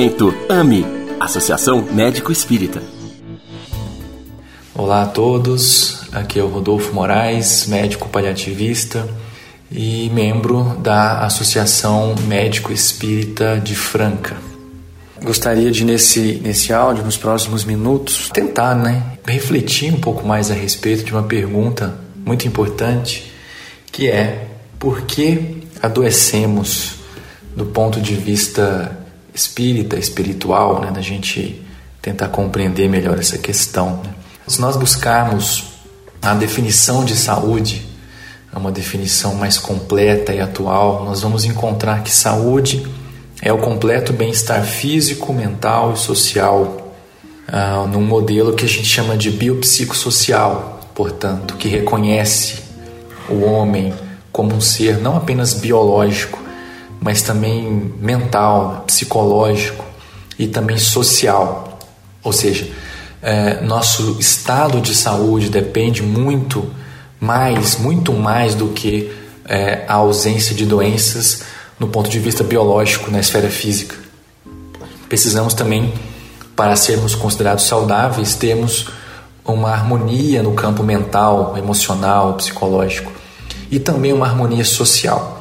Oferecimento AME, Associação Médico Espírita. Olá a todos, aqui é o Rodolfo Moraes, médico paliativista e membro da Associação Médico Espírita de Franca. Gostaria de, nesse, nesse áudio, nos próximos minutos, tentar né, refletir um pouco mais a respeito de uma pergunta muito importante, que é por que adoecemos do ponto de vista espírita, espiritual, né, da gente tentar compreender melhor essa questão. Né? Se nós buscarmos a definição de saúde, é uma definição mais completa e atual, nós vamos encontrar que saúde é o completo bem-estar físico, mental e social, uh, num modelo que a gente chama de biopsicossocial, portanto, que reconhece o homem como um ser não apenas biológico, mas também mental, psicológico e também social. Ou seja, é, nosso estado de saúde depende muito mais, muito mais do que é, a ausência de doenças no ponto de vista biológico, na esfera física. Precisamos também, para sermos considerados saudáveis, termos uma harmonia no campo mental, emocional, psicológico e também uma harmonia social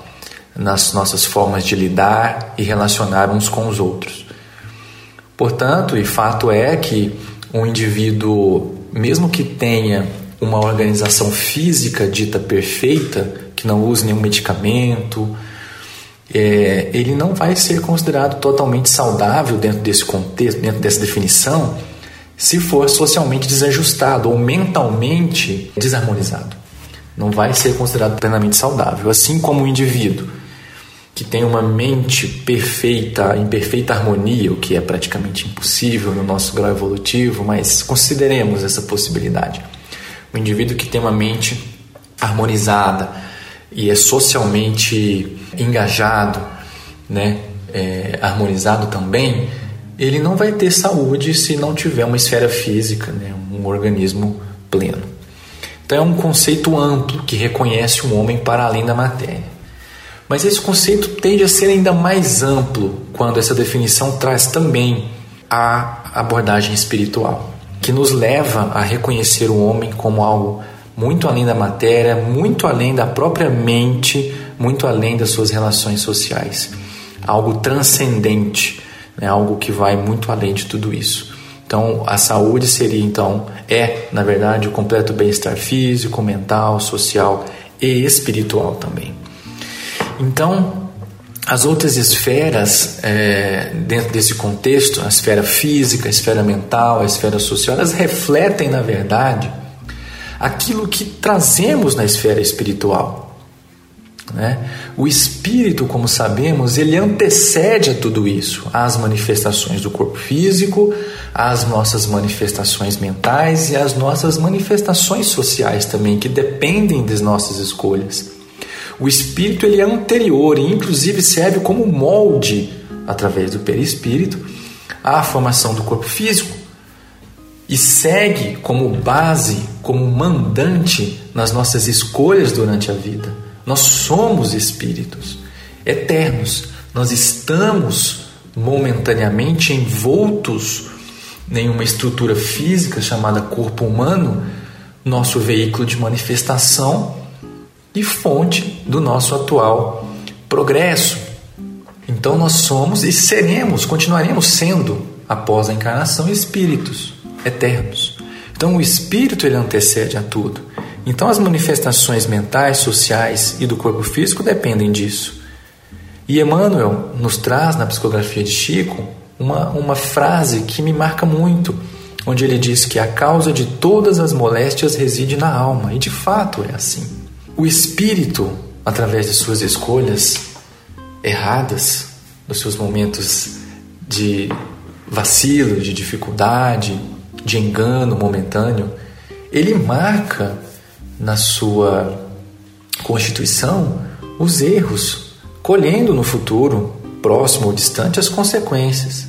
nas nossas formas de lidar e relacionar uns com os outros. Portanto, e fato é que um indivíduo, mesmo que tenha uma organização física dita perfeita, que não use nenhum medicamento, é, ele não vai ser considerado totalmente saudável dentro desse contexto, dentro dessa definição, se for socialmente desajustado ou mentalmente desarmonizado. Não vai ser considerado plenamente saudável, assim como o indivíduo que tem uma mente perfeita, em perfeita harmonia, o que é praticamente impossível no nosso grau evolutivo, mas consideremos essa possibilidade. O indivíduo que tem uma mente harmonizada e é socialmente engajado, né, é, harmonizado também, ele não vai ter saúde se não tiver uma esfera física, né, um organismo pleno. Então é um conceito amplo que reconhece o homem para além da matéria. Mas esse conceito tende a ser ainda mais amplo quando essa definição traz também a abordagem espiritual, que nos leva a reconhecer o homem como algo muito além da matéria, muito além da própria mente, muito além das suas relações sociais. Algo transcendente, né? algo que vai muito além de tudo isso. Então, a saúde seria então é, na verdade, o completo bem-estar físico, mental, social e espiritual também. Então, as outras esferas, é, dentro desse contexto, a esfera física, a esfera mental, a esfera social, elas refletem, na verdade, aquilo que trazemos na esfera espiritual. Né? O espírito, como sabemos, ele antecede a tudo isso, às manifestações do corpo físico, às nossas manifestações mentais e às nossas manifestações sociais também, que dependem das nossas escolhas. O espírito ele é anterior e inclusive serve como molde através do perispírito à formação do corpo físico e segue como base, como mandante nas nossas escolhas durante a vida. Nós somos espíritos eternos. Nós estamos momentaneamente envoltos em uma estrutura física chamada corpo humano, nosso veículo de manifestação e fonte do nosso atual progresso. Então nós somos e seremos, continuaremos sendo, após a encarnação, espíritos eternos. Então o espírito ele antecede a tudo. Então as manifestações mentais, sociais e do corpo físico dependem disso. E Emmanuel nos traz na psicografia de Chico uma, uma frase que me marca muito, onde ele diz que a causa de todas as moléstias reside na alma, e de fato é assim. O espírito, através de suas escolhas erradas, nos seus momentos de vacilo, de dificuldade, de engano momentâneo, ele marca na sua constituição os erros, colhendo no futuro, próximo ou distante, as consequências.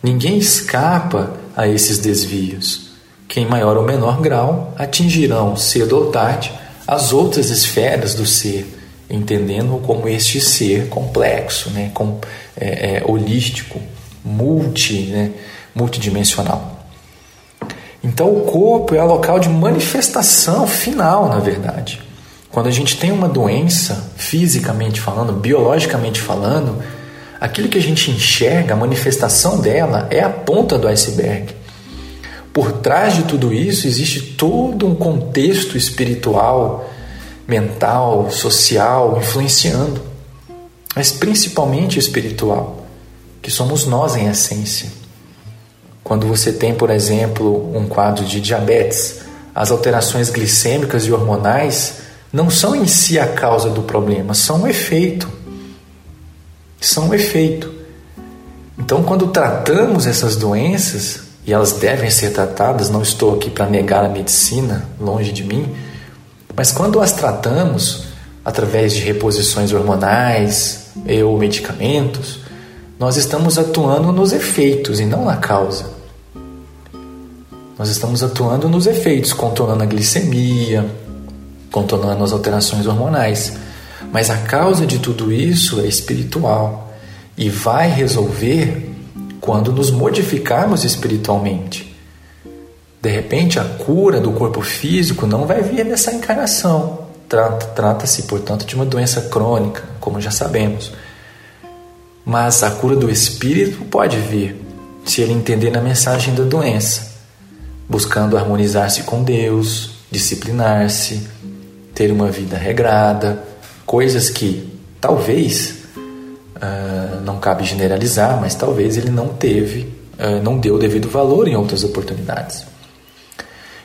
Ninguém escapa a esses desvios, que em maior ou menor grau atingirão cedo ou tarde as outras esferas do ser, entendendo como este ser complexo, né, com, é, é, holístico, multi, né, multidimensional. Então o corpo é o local de manifestação final, na verdade. Quando a gente tem uma doença, fisicamente falando, biologicamente falando, aquilo que a gente enxerga, a manifestação dela, é a ponta do iceberg. Por trás de tudo isso existe todo um contexto espiritual, mental, social, influenciando, mas principalmente espiritual, que somos nós em essência. Quando você tem, por exemplo, um quadro de diabetes, as alterações glicêmicas e hormonais não são em si a causa do problema, são um efeito. São um efeito. Então, quando tratamos essas doenças, e elas devem ser tratadas, não estou aqui para negar a medicina, longe de mim, mas quando as tratamos através de reposições hormonais ou medicamentos, nós estamos atuando nos efeitos e não na causa. Nós estamos atuando nos efeitos, controlando a glicemia, controlando as alterações hormonais. Mas a causa de tudo isso é espiritual e vai resolver quando nos modificarmos espiritualmente. De repente, a cura do corpo físico não vai vir nessa encarnação. Trata-se, portanto, de uma doença crônica, como já sabemos. Mas a cura do espírito pode vir se ele entender na mensagem da doença buscando harmonizar-se com Deus, disciplinar-se, ter uma vida regrada, coisas que talvez uh, não cabe generalizar, mas talvez ele não teve, uh, não deu devido valor em outras oportunidades.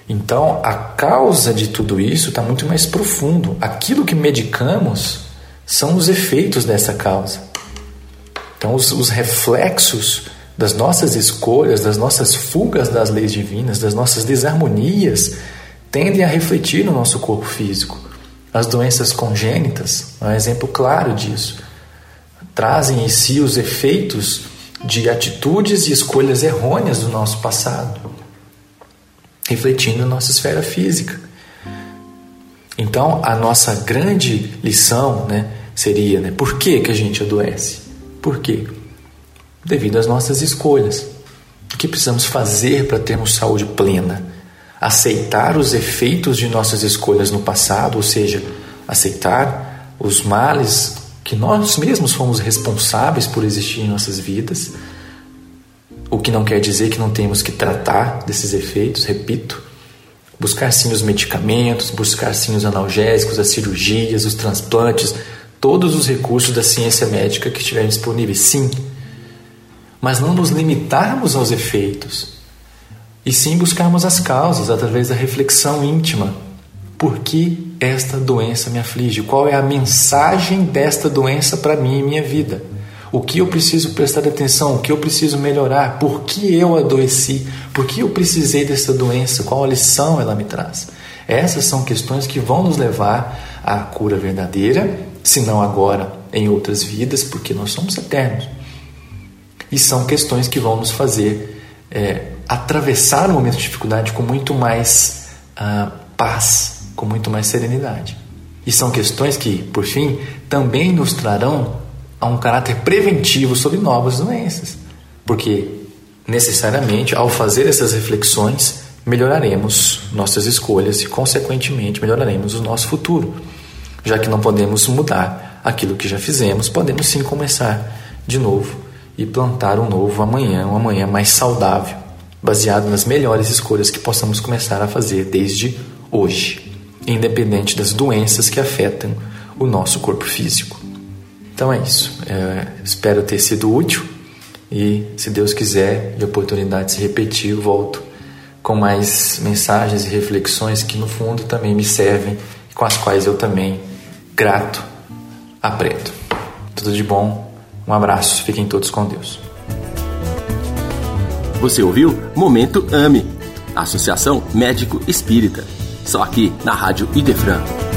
Então, a causa de tudo isso está muito mais profundo. Aquilo que medicamos são os efeitos dessa causa. Então, os, os reflexos das nossas escolhas, das nossas fugas das leis divinas, das nossas desarmonias, tendem a refletir no nosso corpo físico. As doenças congênitas é um exemplo claro disso. Trazem em si os efeitos de atitudes e escolhas errôneas do nosso passado, refletindo na nossa esfera física. Então, a nossa grande lição né, seria: né, por que, que a gente adoece? Por quê? devido às nossas escolhas. O que precisamos fazer para termos saúde plena? Aceitar os efeitos de nossas escolhas no passado, ou seja, aceitar os males que nós mesmos fomos responsáveis por existir em nossas vidas, o que não quer dizer que não temos que tratar desses efeitos, repito, buscar sim os medicamentos, buscar sim os analgésicos, as cirurgias, os transplantes, todos os recursos da ciência médica que estiverem disponíveis, sim, mas não nos limitarmos aos efeitos, e sim buscarmos as causas através da reflexão íntima. Por que esta doença me aflige? Qual é a mensagem desta doença para mim e minha vida? O que eu preciso prestar atenção? O que eu preciso melhorar? Por que eu adoeci? Por que eu precisei dessa doença? Qual a lição ela me traz? Essas são questões que vão nos levar à cura verdadeira, se não agora, em outras vidas, porque nós somos eternos. E são questões que vão nos fazer é, atravessar o momento de dificuldade com muito mais uh, paz, com muito mais serenidade. E são questões que, por fim, também nos trarão a um caráter preventivo sobre novas doenças. Porque, necessariamente, ao fazer essas reflexões, melhoraremos nossas escolhas e, consequentemente, melhoraremos o nosso futuro. Já que não podemos mudar aquilo que já fizemos, podemos sim começar de novo e plantar um novo amanhã, um amanhã mais saudável, baseado nas melhores escolhas que possamos começar a fazer desde hoje, independente das doenças que afetam o nosso corpo físico. Então é isso. É, espero ter sido útil e, se Deus quiser e a oportunidade se repetir, volto com mais mensagens e reflexões que, no fundo, também me servem e com as quais eu também, grato, aprendo. Tudo de bom um abraço, fiquem todos com Deus. Você ouviu Momento AME, Associação Médico Espírita. Só aqui na Rádio Idefran.